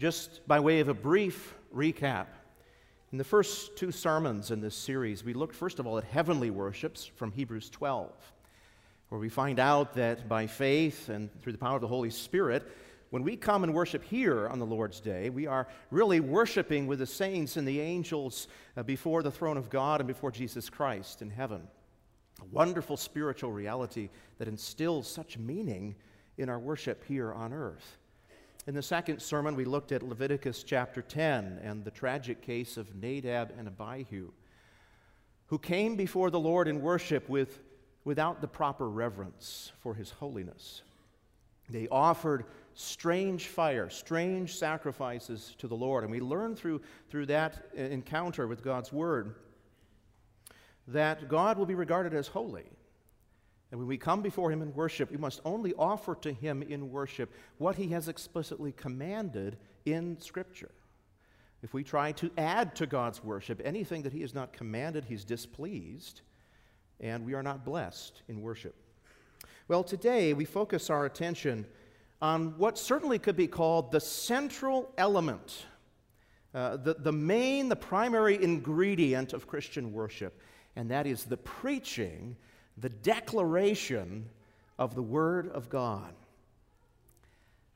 Just by way of a brief recap, in the first two sermons in this series, we looked first of all at heavenly worships from Hebrews 12, where we find out that by faith and through the power of the Holy Spirit, when we come and worship here on the Lord's Day, we are really worshiping with the saints and the angels uh, before the throne of God and before Jesus Christ in heaven. A wonderful spiritual reality that instills such meaning in our worship here on earth. In the second sermon, we looked at Leviticus chapter 10 and the tragic case of Nadab and Abihu, who came before the Lord in worship with, without the proper reverence for his holiness. They offered strange fire, strange sacrifices to the Lord. And we learn through, through that encounter with God's word that God will be regarded as holy. And when we come before Him in worship, we must only offer to Him in worship what He has explicitly commanded in Scripture. If we try to add to God's worship anything that He has not commanded, He's displeased, and we are not blessed in worship. Well, today we focus our attention on what certainly could be called the central element, uh, the, the main, the primary ingredient of Christian worship, and that is the preaching the declaration of the Word of God.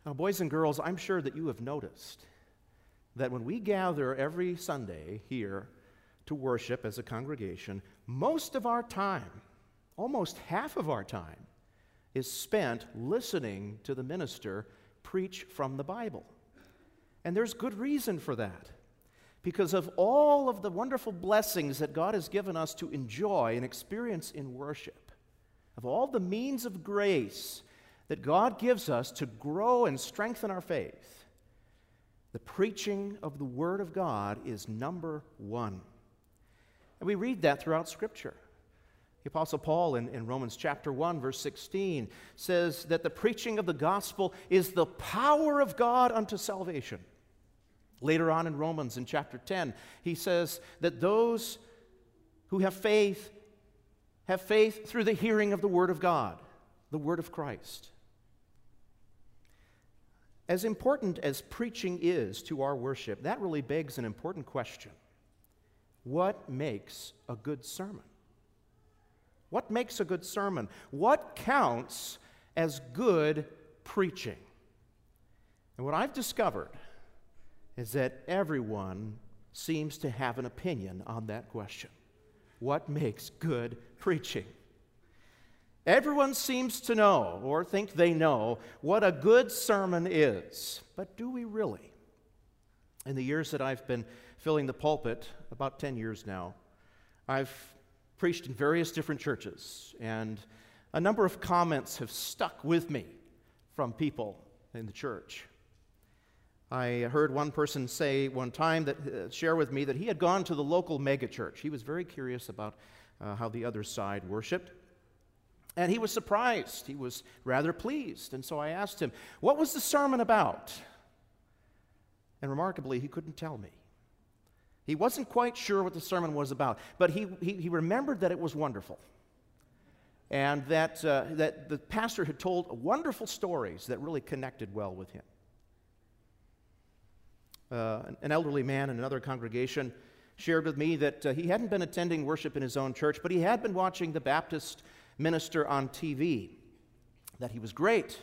Now, boys and girls, I'm sure that you have noticed that when we gather every Sunday here to worship as a congregation, most of our time, almost half of our time, is spent listening to the minister preach from the Bible. And there's good reason for that because of all of the wonderful blessings that God has given us to enjoy and experience in worship, of all the means of grace that God gives us to grow and strengthen our faith, the preaching of the Word of God is number one. And we read that throughout Scripture. The Apostle Paul in, in, Romans chapter 1, verse 16, says that the preaching of the gospel is the power of God unto salvation Later on in Romans, in chapter 10, he says that those who have faith have faith through the hearing of the Word of God, the Word of Christ. As important as preaching is to our worship, that really begs an important question What makes a good sermon? What makes a good sermon? What counts as good preaching? And what I've discovered is that everyone seems to have an opinion on that question. What makes good preaching? Everyone seems to know or think they know what a good sermon is, but do we really? In the years that I've been filling the pulpit, about 10 years now, I've preached in various different churches, and a number of comments have stuck with me from people in the church. I heard one person say one time that uh, share with me that he had gone to the local megachurch. He was very curious about uh, how the other side worshiped. And he was surprised. He was rather pleased. And so I asked him, What was the sermon about? And remarkably, he couldn't tell me. He wasn't quite sure what the sermon was about, but he, he, he remembered that it was wonderful. And that, uh, that the pastor had told wonderful stories that really connected well with him uh, an elderly man in another congregation, shared with me that uh, he hadn't been attending worship in his own church, but he had been watching the Baptist minister on TV, that he was great,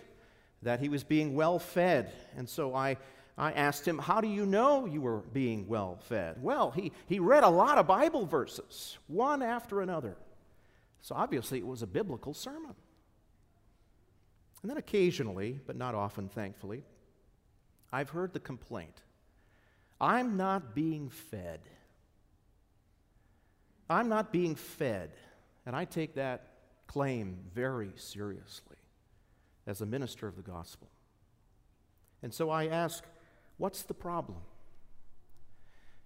that he was being well fed. And so I, I asked him, How do you know you were being well fed? Well, he, he read a lot of Bible verses, one after another. So obviously it was a biblical sermon. And then occasionally, but not often, thankfully, I've heard the complaint I'm not being fed. I'm not being fed. And I take that claim very seriously as a minister of the gospel. And so I ask, what's the problem?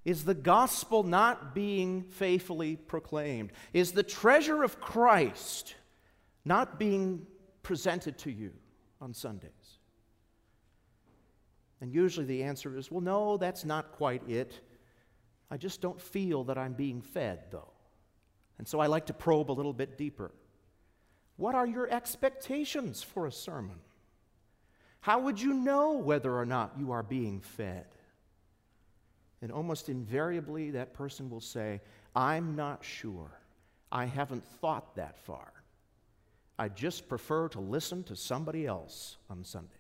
Is the gospel not being faithfully proclaimed? Is the treasure of Christ not being presented to you on Sundays? And usually the answer is, well, no, that's not quite it. I just don't feel that I'm being fed, though. And so I like to probe a little bit deeper. What are your expectations for a sermon? How would you know whether or not you are being fed? And almost invariably, that person will say, I'm not sure. I haven't thought that far. I just prefer to listen to somebody else on Sunday.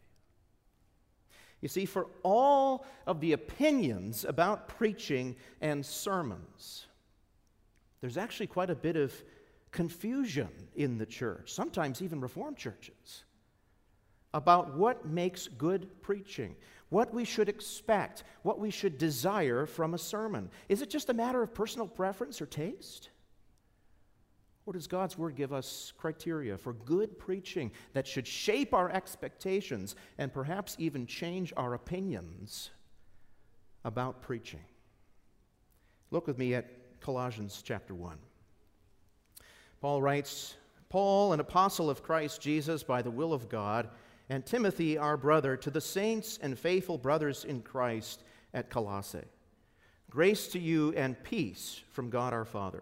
You see, for all of the opinions about preaching and sermons, there's actually quite a bit of confusion in the church, sometimes even Reformed churches, about what makes good preaching, what we should expect, what we should desire from a sermon. Is it just a matter of personal preference or taste? Or does God's Word give us criteria for good preaching that should shape our expectations and perhaps even change our opinions about preaching? Look with me at Colossians chapter 1. Paul writes Paul, an apostle of Christ Jesus by the will of God, and Timothy, our brother, to the saints and faithful brothers in Christ at Colossae. Grace to you and peace from God our Father.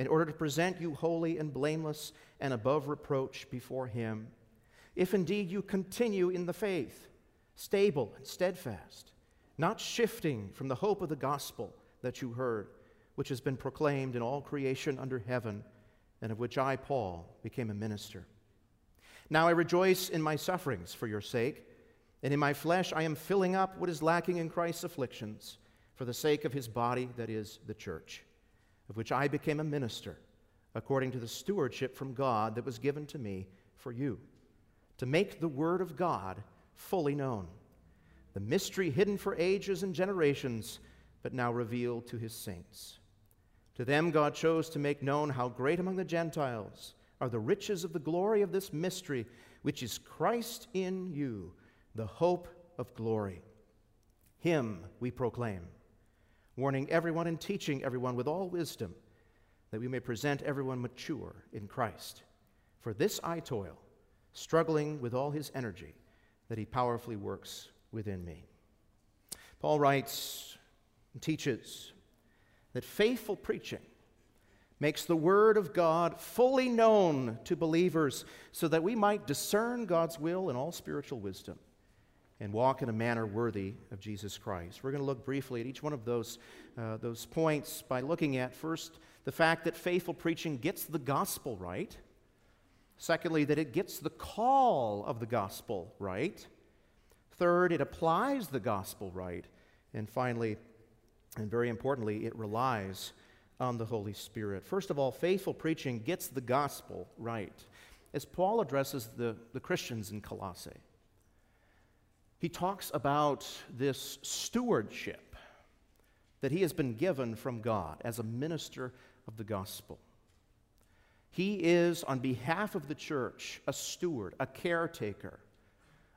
in order to present you holy and blameless and above reproach before Him. If indeed you continue in the faith, stable and steadfast, not shifting from the hope of the gospel that you heard, which has been proclaimed in all creation under heaven, and of which I, Paul, became a minister. Now I rejoice in my sufferings for your sake, and in my flesh I am filling up what is lacking in Christ's afflictions for the sake of his body, that is, the church of which I became a minister, according to the stewardship from God that was given to me for you, to make the Word of God fully known, the mystery hidden for ages and generations, but now revealed to his saints. To them, God chose to make known how great among the Gentiles are the riches of the glory of this mystery, which is Christ in you, the hope of glory. Him we proclaim warning everyone and teaching everyone with all wisdom, that we may present everyone mature in Christ. For this I toil, struggling with all his energy that he powerfully works within me. Paul writes and teaches that faithful preaching makes the Word of God fully known to believers so that we might discern God's will in all spiritual wisdom and walk in a manner worthy of Jesus Christ. We're going to look briefly at each one of those, uh, those points by looking at first the fact that faithful preaching gets the gospel right. Secondly, that it gets the call of the gospel right. Third, it applies the gospel right. And finally, and very importantly, it relies on the Holy Spirit. First of all, faithful preaching gets the gospel right. As Paul addresses the, the Christians in Colossae, he talks about this stewardship that he has been given from God as a minister of the gospel. He is, on behalf of the church, a steward, a caretaker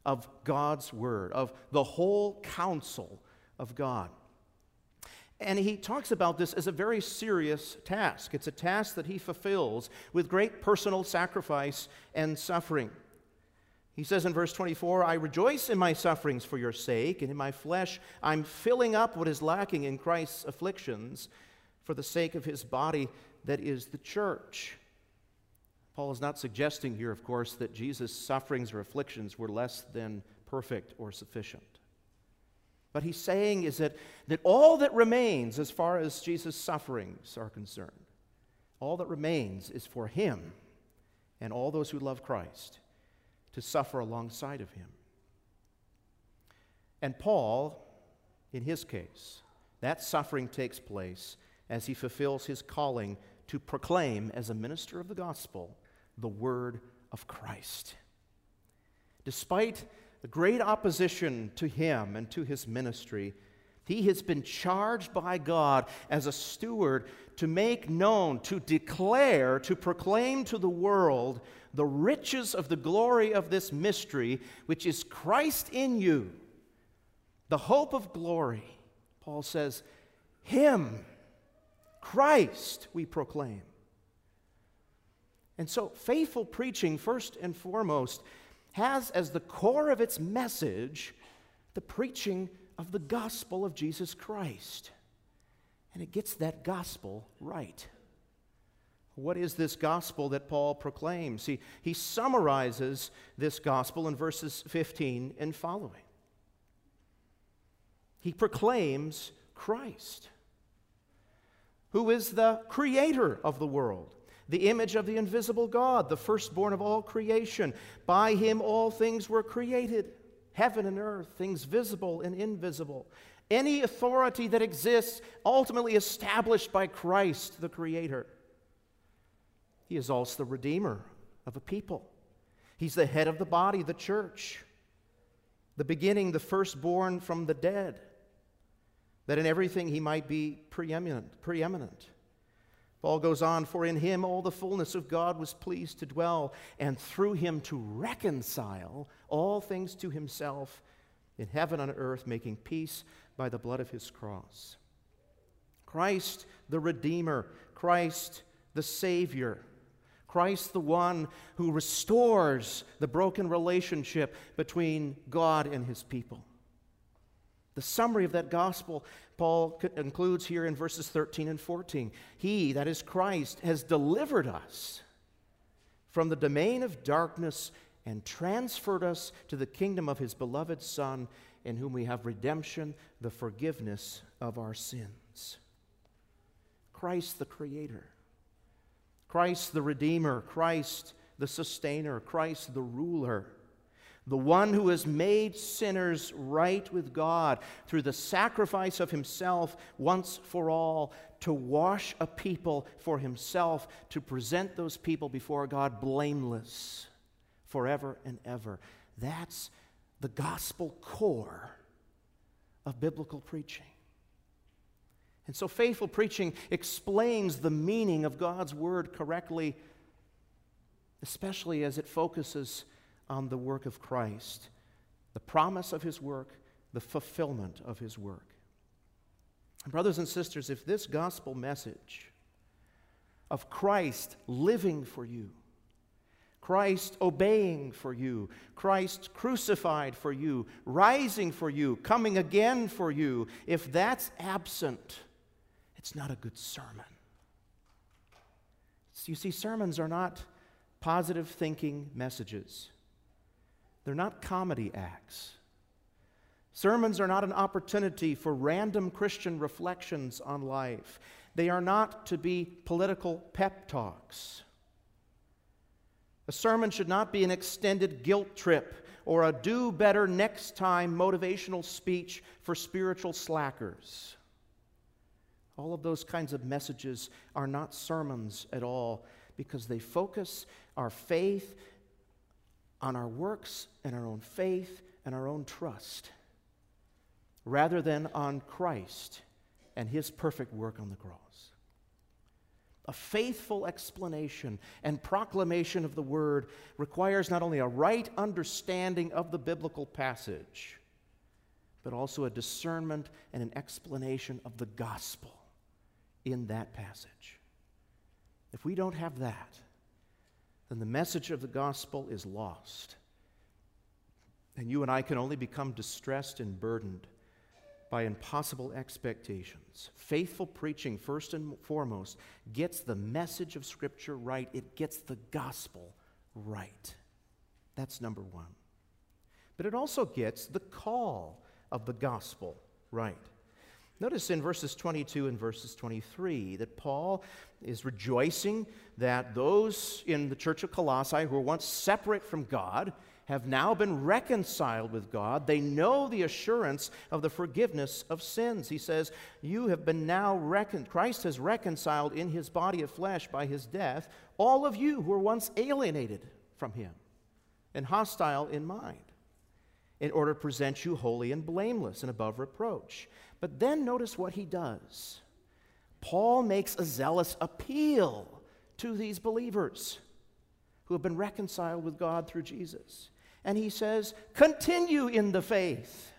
of God's word, of the whole counsel of God. And he talks about this as a very serious task. It's a task that he fulfills with great personal sacrifice and suffering. He says in verse 24, I rejoice in my sufferings for your sake, and in my flesh I'm filling up what is lacking in Christ's afflictions for the sake of his body, that is the church. Paul is not suggesting here, of course, that Jesus' sufferings or afflictions were less than perfect or sufficient. What he's saying is that, that all that remains as far as Jesus' sufferings are concerned, all that remains is for him and all those who love Christ to suffer alongside of him. And Paul, in his case, that suffering takes place as he fulfills his calling to proclaim as a minister of the gospel the word of Christ. Despite the great opposition to him and to his ministry, he has been charged by God as a steward to make known, to declare, to proclaim to the world the riches of the glory of this mystery, which is Christ in you, the hope of glory. Paul says, Him, Christ, we proclaim. And so, faithful preaching, first and foremost, has as the core of its message the preaching of the gospel of Jesus Christ. And it gets that gospel right. What is this gospel that Paul proclaims? He, he summarizes this gospel in verses 15 and following. He proclaims Christ, who is the creator of the world, the image of the invisible God, the firstborn of all creation. By him all things were created heaven and earth, things visible and invisible. Any authority that exists ultimately established by Christ, the Creator. He is also the Redeemer of a people. He's the head of the body, the church, the beginning, the firstborn from the dead, that in everything he might be preeminent. preeminent. Paul goes on, for in him all the fullness of God was pleased to dwell, and through him to reconcile all things to himself in heaven and earth, making peace by the blood of his cross. Christ the Redeemer, Christ the Savior, Christ the one who restores the broken relationship between God and his people. The summary of that gospel, Paul concludes here in verses 13 and 14. He, that is Christ, has delivered us from the domain of darkness and transferred us to the kingdom of his beloved Son, in whom we have redemption, the forgiveness of our sins. Christ the Creator, Christ the Redeemer, Christ the Sustainer, Christ the Ruler the one who has made sinners right with God through the sacrifice of himself once for all to wash a people for himself, to present those people before God blameless forever and ever. That's the gospel core of biblical preaching. And so, faithful preaching explains the meaning of God's word correctly, especially as it focuses on the work of Christ, the promise of his work, the fulfillment of his work. Brothers and sisters, if this gospel message of Christ living for you, Christ obeying for you, Christ crucified for you, rising for you, coming again for you, if that's absent, it's not a good sermon. You see, sermons are not positive thinking messages. They're not comedy acts. Sermons are not an opportunity for random Christian reflections on life. They are not to be political pep talks. A sermon should not be an extended guilt trip or a do better next time motivational speech for spiritual slackers. All of those kinds of messages are not sermons at all because they focus our faith on our works and our own faith and our own trust rather than on Christ and his perfect work on the cross. A faithful explanation and proclamation of the word requires not only a right understanding of the biblical passage, but also a discernment and an explanation of the gospel in that passage. If we don't have that, then the message of the gospel is lost. And you and I can only become distressed and burdened by impossible expectations. Faithful preaching, first and foremost, gets the message of Scripture right, it gets the gospel right. That's number one. But it also gets the call of the gospel right. Notice in verses 22 and verses 23 that Paul is rejoicing that those in the church of Colossae who were once separate from God have now been reconciled with God. They know the assurance of the forgiveness of sins. He says, You have been now reckoned, Christ has reconciled in his body of flesh by his death all of you who were once alienated from him and hostile in mind, in order to present you holy and blameless and above reproach. But then notice what he does. Paul makes a zealous appeal to these believers who have been reconciled with God through Jesus. And he says, continue in the faith.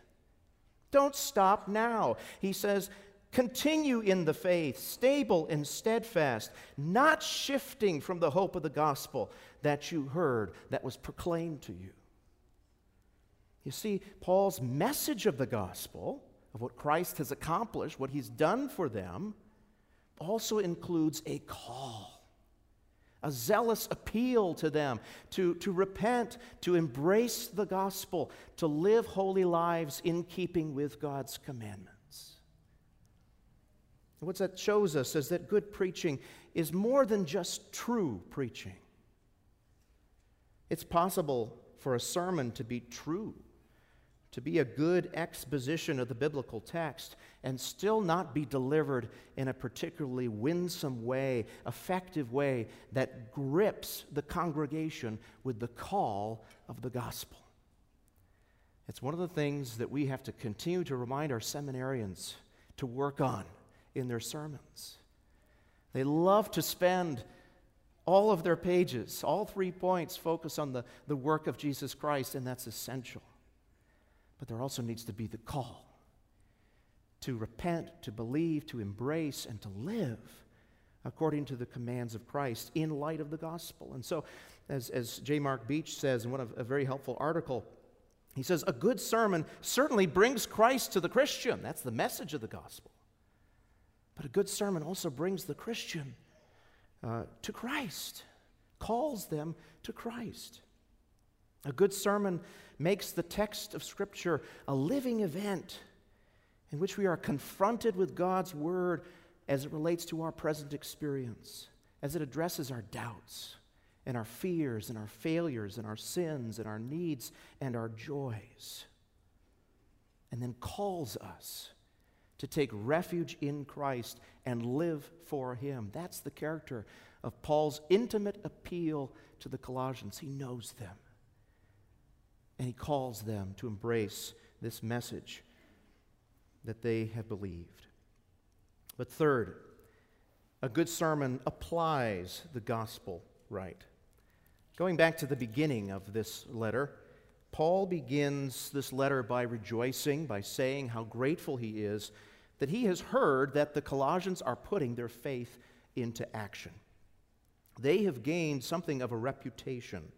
Don't stop now. He says, continue in the faith, stable and steadfast, not shifting from the hope of the gospel that you heard, that was proclaimed to you. You see, Paul's message of the gospel, of what Christ has accomplished, what he's done for them, also includes a call a zealous appeal to them to, to repent, to embrace the gospel, to live holy lives in keeping with God's commandments. And what that shows us is that good preaching is more than just true preaching. It's possible for a sermon to be true to be a good exposition of the biblical text and still not be delivered in a particularly winsome way, effective way that grips the congregation with the call of the gospel. It's one of the things that we have to continue to remind our seminarians to work on in their sermons. They love to spend all of their pages, all three points, focus on the, the work of Jesus Christ, and that's essential. But there also needs to be the call to repent, to believe, to embrace, and to live according to the commands of Christ in light of the gospel. And so, as, as J. Mark Beach says in one of a very helpful article, he says, A good sermon certainly brings Christ to the Christian. That's the message of the gospel. But a good sermon also brings the Christian uh, to Christ, calls them to Christ. A good sermon makes the text of Scripture a living event in which we are confronted with God's Word as it relates to our present experience, as it addresses our doubts and our fears and our failures and our sins and our needs and our joys, and then calls us to take refuge in Christ and live for Him. That's the character of Paul's intimate appeal to the Colossians. He knows them. And he calls them to embrace this message that they have believed. But third, a good sermon applies the gospel right. Going back to the beginning of this letter, Paul begins this letter by rejoicing, by saying how grateful he is that he has heard that the Colossians are putting their faith into action. They have gained something of a reputation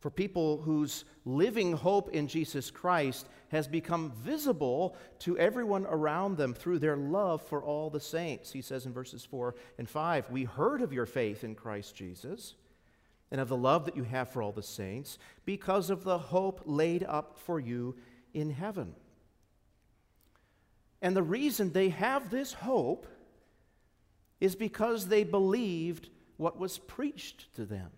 for people whose living hope in Jesus Christ has become visible to everyone around them through their love for all the saints. He says in verses 4 and 5 We heard of your faith in Christ Jesus and of the love that you have for all the saints because of the hope laid up for you in heaven. And the reason they have this hope is because they believed what was preached to them.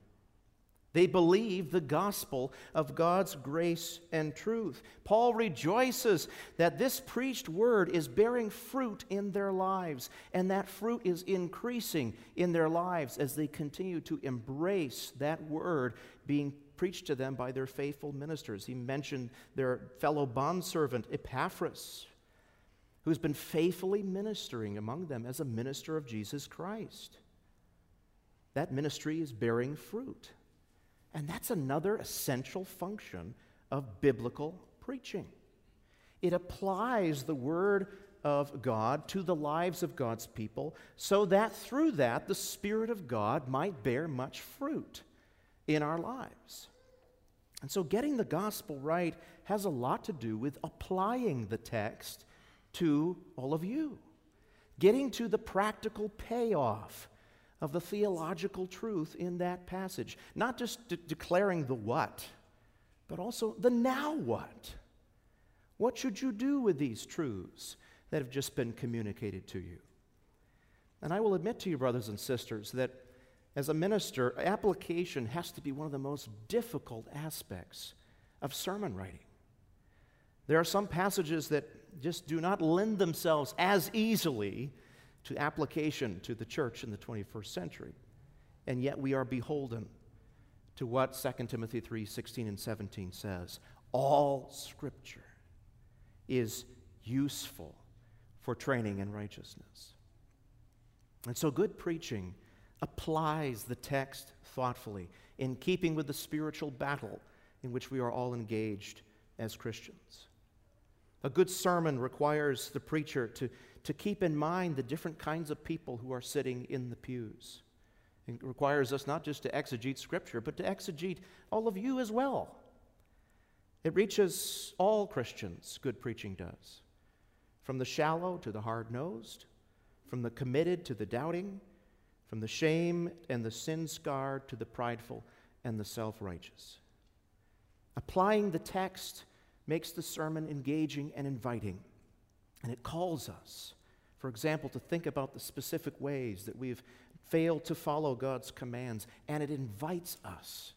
They believe the gospel of God's grace and truth. Paul rejoices that this preached word is bearing fruit in their lives, and that fruit is increasing in their lives as they continue to embrace that word being preached to them by their faithful ministers. He mentioned their fellow bondservant, Epaphras, who's been faithfully ministering among them as a minister of Jesus Christ. That ministry is bearing fruit. And that's another essential function of biblical preaching. It applies the Word of God to the lives of God's people so that through that the Spirit of God might bear much fruit in our lives. And so getting the gospel right has a lot to do with applying the text to all of you, getting to the practical payoff of the theological truth in that passage. Not just de- declaring the what, but also the now what. What should you do with these truths that have just been communicated to you? And I will admit to you, brothers and sisters, that as a minister, application has to be one of the most difficult aspects of sermon writing. There are some passages that just do not lend themselves as easily to application to the church in the 21st century. And yet we are beholden to what 2 Timothy 3 16 and 17 says. All scripture is useful for training in righteousness. And so good preaching applies the text thoughtfully in keeping with the spiritual battle in which we are all engaged as Christians. A good sermon requires the preacher to to keep in mind the different kinds of people who are sitting in the pews. It requires us not just to exegete Scripture, but to exegete all of you as well. It reaches all Christians, good preaching does, from the shallow to the hard nosed, from the committed to the doubting, from the shame and the sin scarred to the prideful and the self righteous. Applying the text makes the sermon engaging and inviting. And it calls us, for example, to think about the specific ways that we've failed to follow God's commands. And it invites us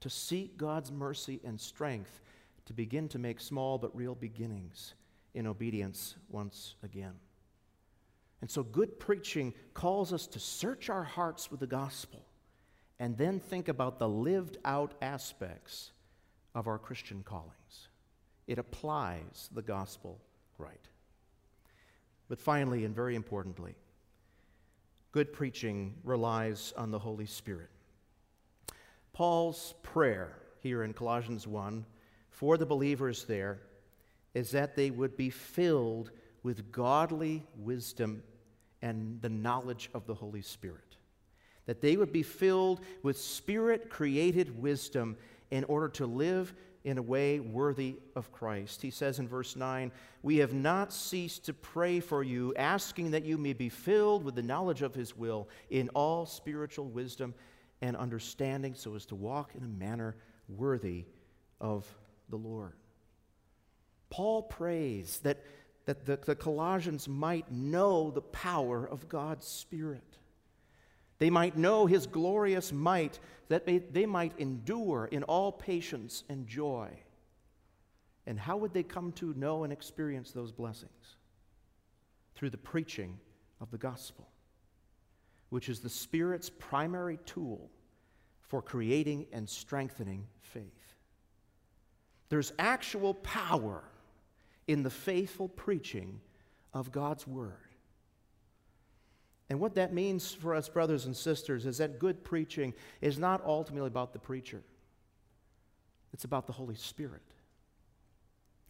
to seek God's mercy and strength to begin to make small but real beginnings in obedience once again. And so, good preaching calls us to search our hearts with the gospel and then think about the lived out aspects of our Christian callings. It applies the gospel right. But finally, and very importantly, good preaching relies on the Holy Spirit. Paul's prayer here in Colossians 1 for the believers there is that they would be filled with godly wisdom and the knowledge of the Holy Spirit. That they would be filled with spirit created wisdom in order to live in a way worthy of Christ. He says in verse 9, We have not ceased to pray for you, asking that you may be filled with the knowledge of His will in all spiritual wisdom and understanding, so as to walk in a manner worthy of the Lord. Paul prays that, that the, the Colossians might know the power of God's Spirit. They might know his glorious might, that they, might endure in all patience and joy. And how would they come to know and experience those blessings? Through the preaching of the gospel, which is the Spirit's primary tool for creating and strengthening faith. There's actual power in the faithful preaching of God's Word. And what that means for us, brothers and sisters, is that good preaching is not ultimately about the preacher, it's about the Holy Spirit.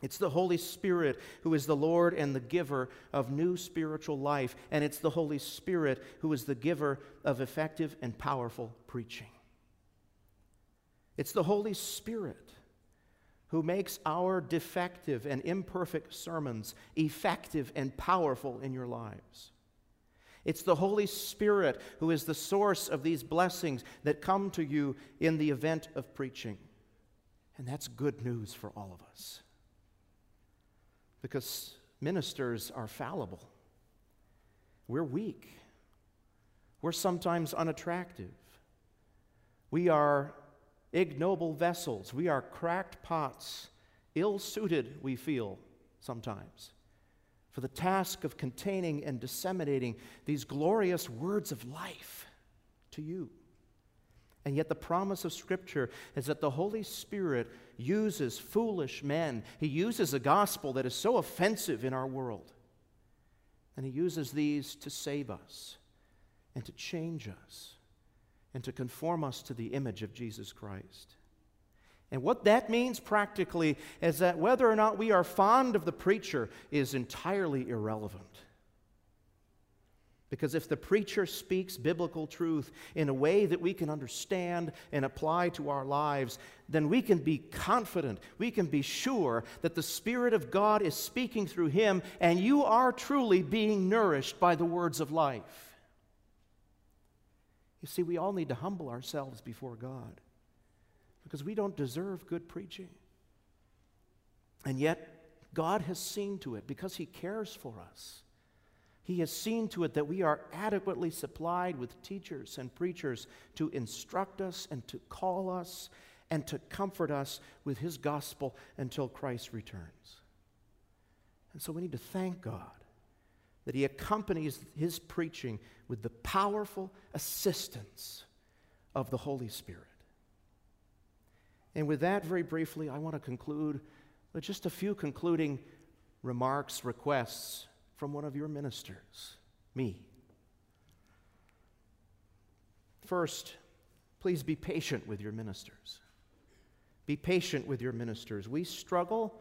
It's the Holy Spirit who is the Lord and the giver of new spiritual life, and it's the Holy Spirit who is the giver of effective and powerful preaching. It's the Holy Spirit who makes our defective and imperfect sermons effective and powerful in your lives. It's the Holy Spirit who is the source of these blessings that come to you in the event of preaching. And that's good news for all of us. because ministers are fallible. We're weak. We're sometimes unattractive. We are ignoble vessels. We are cracked pots, ill suited, we feel sometimes, for the task of containing and disseminating these glorious words of life to you. And yet, the promise of Scripture is that the Holy Spirit uses foolish men. He uses a gospel that is so offensive in our world. And He uses these to save us and to change us and to conform us to the image of Jesus Christ. And what that means practically is that whether or not we are fond of the preacher is entirely irrelevant. Because if the preacher speaks biblical truth in a way that we can understand and apply to our lives, then we can be confident, we can be sure that the Spirit of God is speaking through him, and you are truly being nourished by the words of life. You see, we all need to humble ourselves before God because we don't deserve good preaching. And yet, God has seen to it because He cares for us he has seen to it that we are adequately supplied with teachers and preachers to instruct us and to call us and to comfort us with His gospel until Christ returns. And so we need to thank God that He accompanies His preaching with the powerful assistance of the Holy Spirit. And with that, very briefly, I want to conclude with just a few concluding remarks, requests from one of your ministers, me. First, please be patient with your ministers. Be patient with your ministers. We struggle,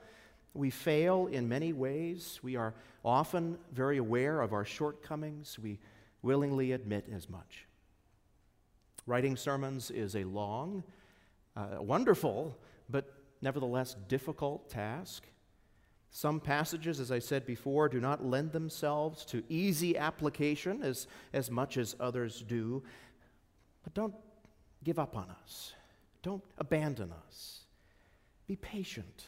we fail in many ways. We are often very aware of our shortcomings. We willingly admit as much. Writing sermons is a long, uh, wonderful, but nevertheless difficult task. Some passages, as I said before, do not lend themselves to easy application as, as much as others do. But don't give up on us. Don't abandon us. Be patient.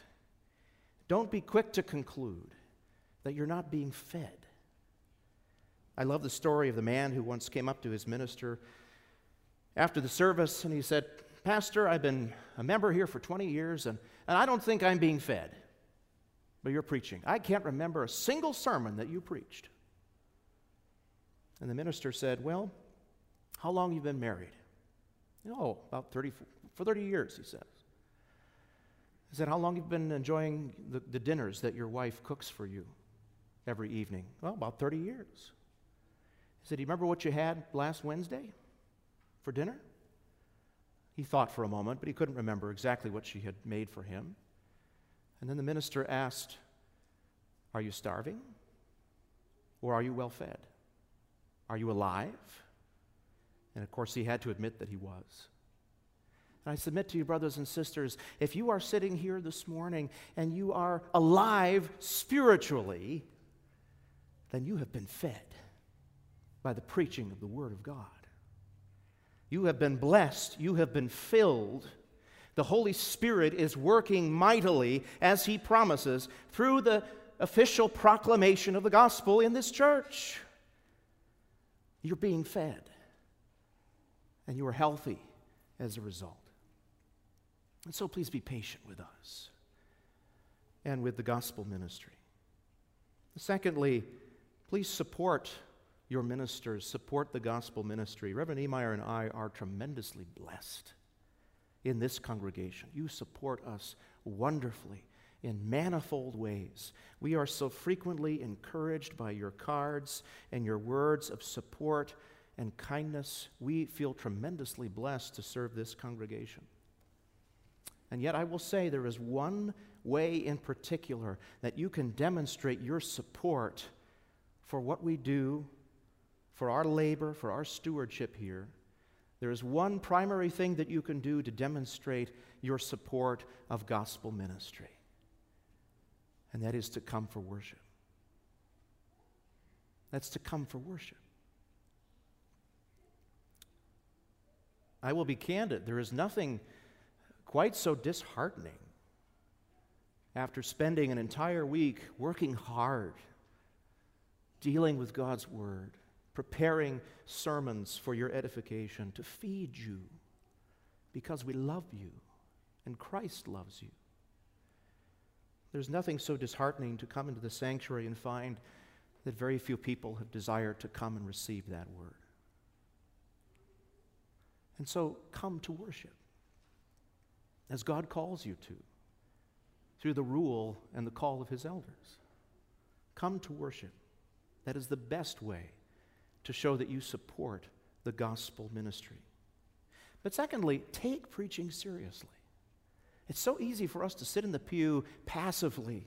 Don't be quick to conclude that you're not being fed. I love the story of the man who once came up to his minister after the service and he said, Pastor, I've been a member here for 20 years and, and I don't think I'm being fed but you're preaching. I can't remember a single sermon that you preached. And the minister said, Well, how long you been married? Oh, about 30, for 30 years, he says. He said, How long you been enjoying the, the dinners that your wife cooks for you every evening? Well, about 30 years. He said, Do you remember what you had last Wednesday for dinner? He thought for a moment, but he couldn't remember exactly what she had made for him. And then the minister asked, Are you starving? Or are you well fed? Are you alive? And of course, he had to admit that he was. And I submit to you, brothers and sisters, if you are sitting here this morning and you are alive spiritually, then you have been fed by the preaching of the Word of God. You have been blessed, you have been filled the Holy Spirit is working mightily, as He promises, through the official proclamation of the gospel in this church. You're being fed, and you are healthy as a result. And so please be patient with us and with the gospel ministry. Secondly, please support your ministers, support the gospel ministry. Reverend Niemeyer and I are tremendously blessed in this congregation. You support us wonderfully in manifold ways. We are so frequently encouraged by your cards and your words of support and kindness. We feel tremendously blessed to serve this congregation. And yet, I will say there is one way in particular that you can demonstrate your support for what we do, for our labor, for our stewardship here, there is one primary thing that you can do to demonstrate your support of gospel ministry, and that is to come for worship. That's to come for worship. I will be candid, there is nothing quite so disheartening after spending an entire week working hard, dealing with God's Word, preparing sermons for your edification, to feed you because we love you and Christ loves you. There's nothing so disheartening to come into the sanctuary and find that very few people have desired to come and receive that word. And so come to worship as God calls you to through the rule and the call of his elders. Come to worship. That is the best way to show that you support the gospel ministry. But secondly, take preaching seriously. It's so easy for us to sit in the pew passively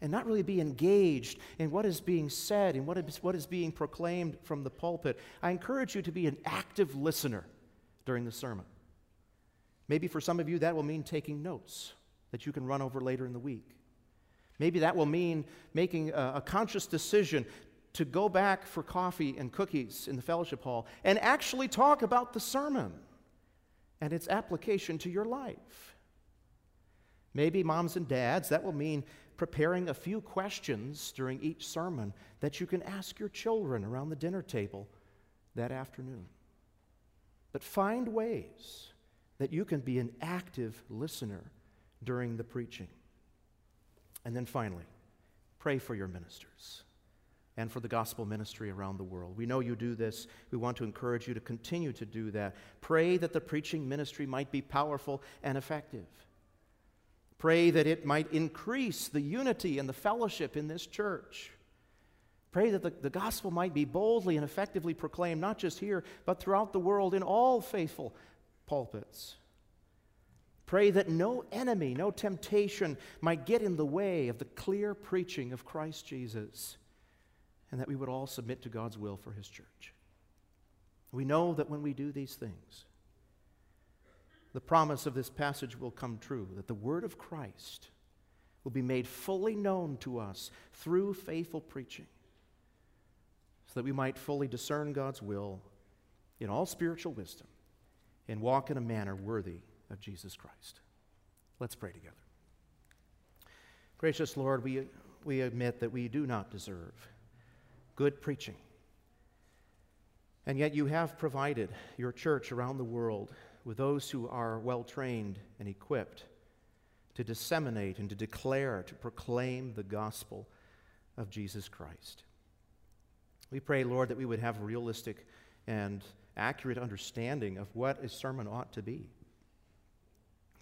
and not really be engaged in what is being said and what is, what is being proclaimed from the pulpit. I encourage you to be an active listener during the sermon. Maybe for some of you, that will mean taking notes that you can run over later in the week. Maybe that will mean making a, a conscious decision to go back for coffee and cookies in the fellowship hall and actually talk about the sermon and its application to your life. Maybe moms and dads, that will mean preparing a few questions during each sermon that you can ask your children around the dinner table that afternoon. But find ways that you can be an active listener during the preaching. And then finally, pray for your ministers and for the gospel ministry around the world. We know you do this. We want to encourage you to continue to do that. Pray that the preaching ministry might be powerful and effective. Pray that it might increase the unity and the fellowship in this church. Pray that the, the gospel might be boldly and effectively proclaimed, not just here, but throughout the world in all faithful pulpits. Pray that no enemy, no temptation might get in the way of the clear preaching of Christ Jesus, and that we would all submit to God's will for His church. We know that when we do these things, the promise of this passage will come true that the word of Christ will be made fully known to us through faithful preaching, so that we might fully discern God's will in all spiritual wisdom and walk in a manner worthy of Jesus Christ. Let's pray together. Gracious Lord, we, we admit that we do not deserve good preaching. And yet you have provided your church around the world with those who are well trained and equipped to disseminate and to declare, to proclaim the gospel of Jesus Christ. We pray, Lord, that we would have a realistic and accurate understanding of what a sermon ought to be.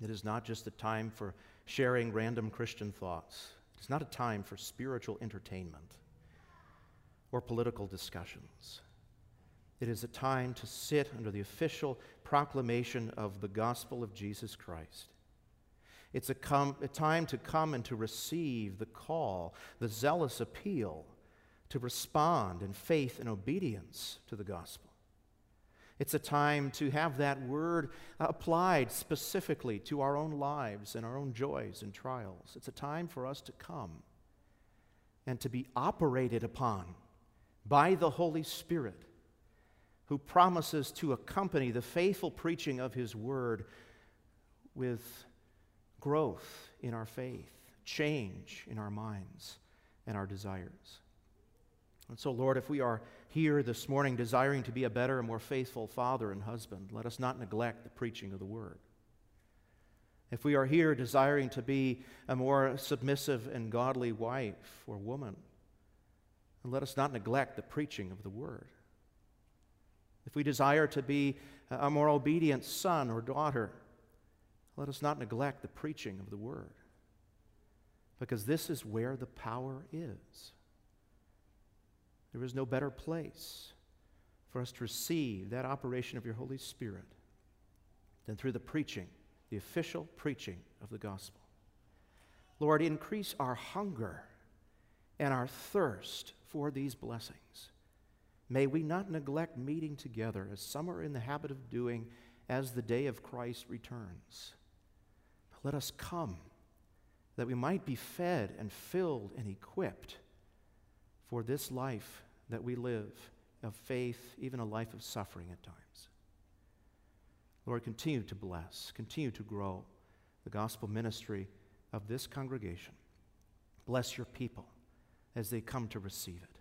It is not just a time for sharing random Christian thoughts, it's not a time for spiritual entertainment or political discussions. It is a time to sit under the official proclamation of the gospel of Jesus Christ. It's a, com- a, time to come and to receive the call, the zealous appeal to respond in faith and obedience to the gospel. It's a time to have that word applied specifically to our own lives and our own joys and trials. It's a time for us to come and to be operated upon by the Holy Spirit who promises to accompany the faithful preaching of his word with growth in our faith, change in our minds and our desires. And so, Lord, if we are here this morning desiring to be a better and more faithful father and husband, let us not neglect the preaching of the word. If we are here desiring to be a more submissive and godly wife or woman, let us not neglect the preaching of the word. If we desire to be a more obedient son or daughter, let us not neglect the preaching of the word. Because this is where the power is. There is no better place for us to receive that operation of your Holy Spirit than through the preaching, the official preaching of the gospel. Lord, increase our hunger and our thirst for these blessings. May we not neglect meeting together, as some are in the habit of doing, as the day of Christ returns. But let us come that we might be fed and filled and equipped for this life that we live of faith, even a life of suffering at times. Lord, continue to bless, continue to grow the gospel ministry of this congregation. Bless your people as they come to receive it,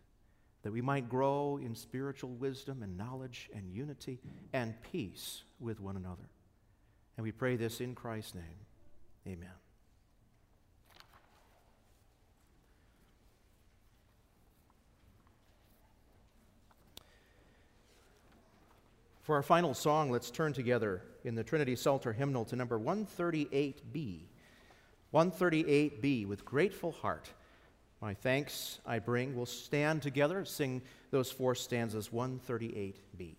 that we might grow in spiritual wisdom and knowledge and unity and peace with one another. And we pray this in Christ's name. Amen. For our final song, let's turn together in the Trinity Psalter hymnal to number 138b. 138b, with grateful heart. My thanks I bring. We'll stand together, sing those four stanzas, 138b.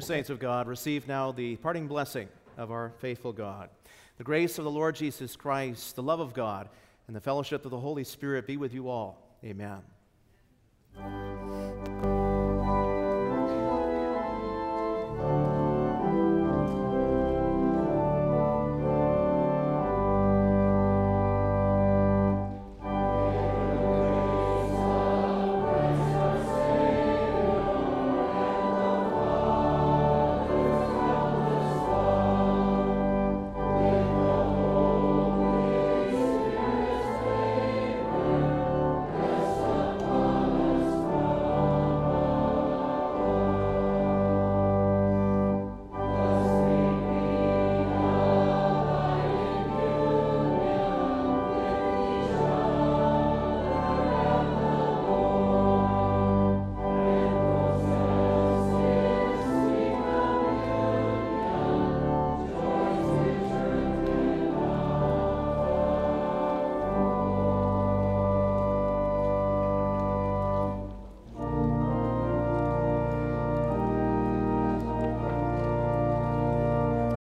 Dear saints of God, receive now the parting blessing of our faithful God. The grace of the Lord Jesus Christ, the love of God, and the fellowship of the Holy Spirit be with you all. Amen.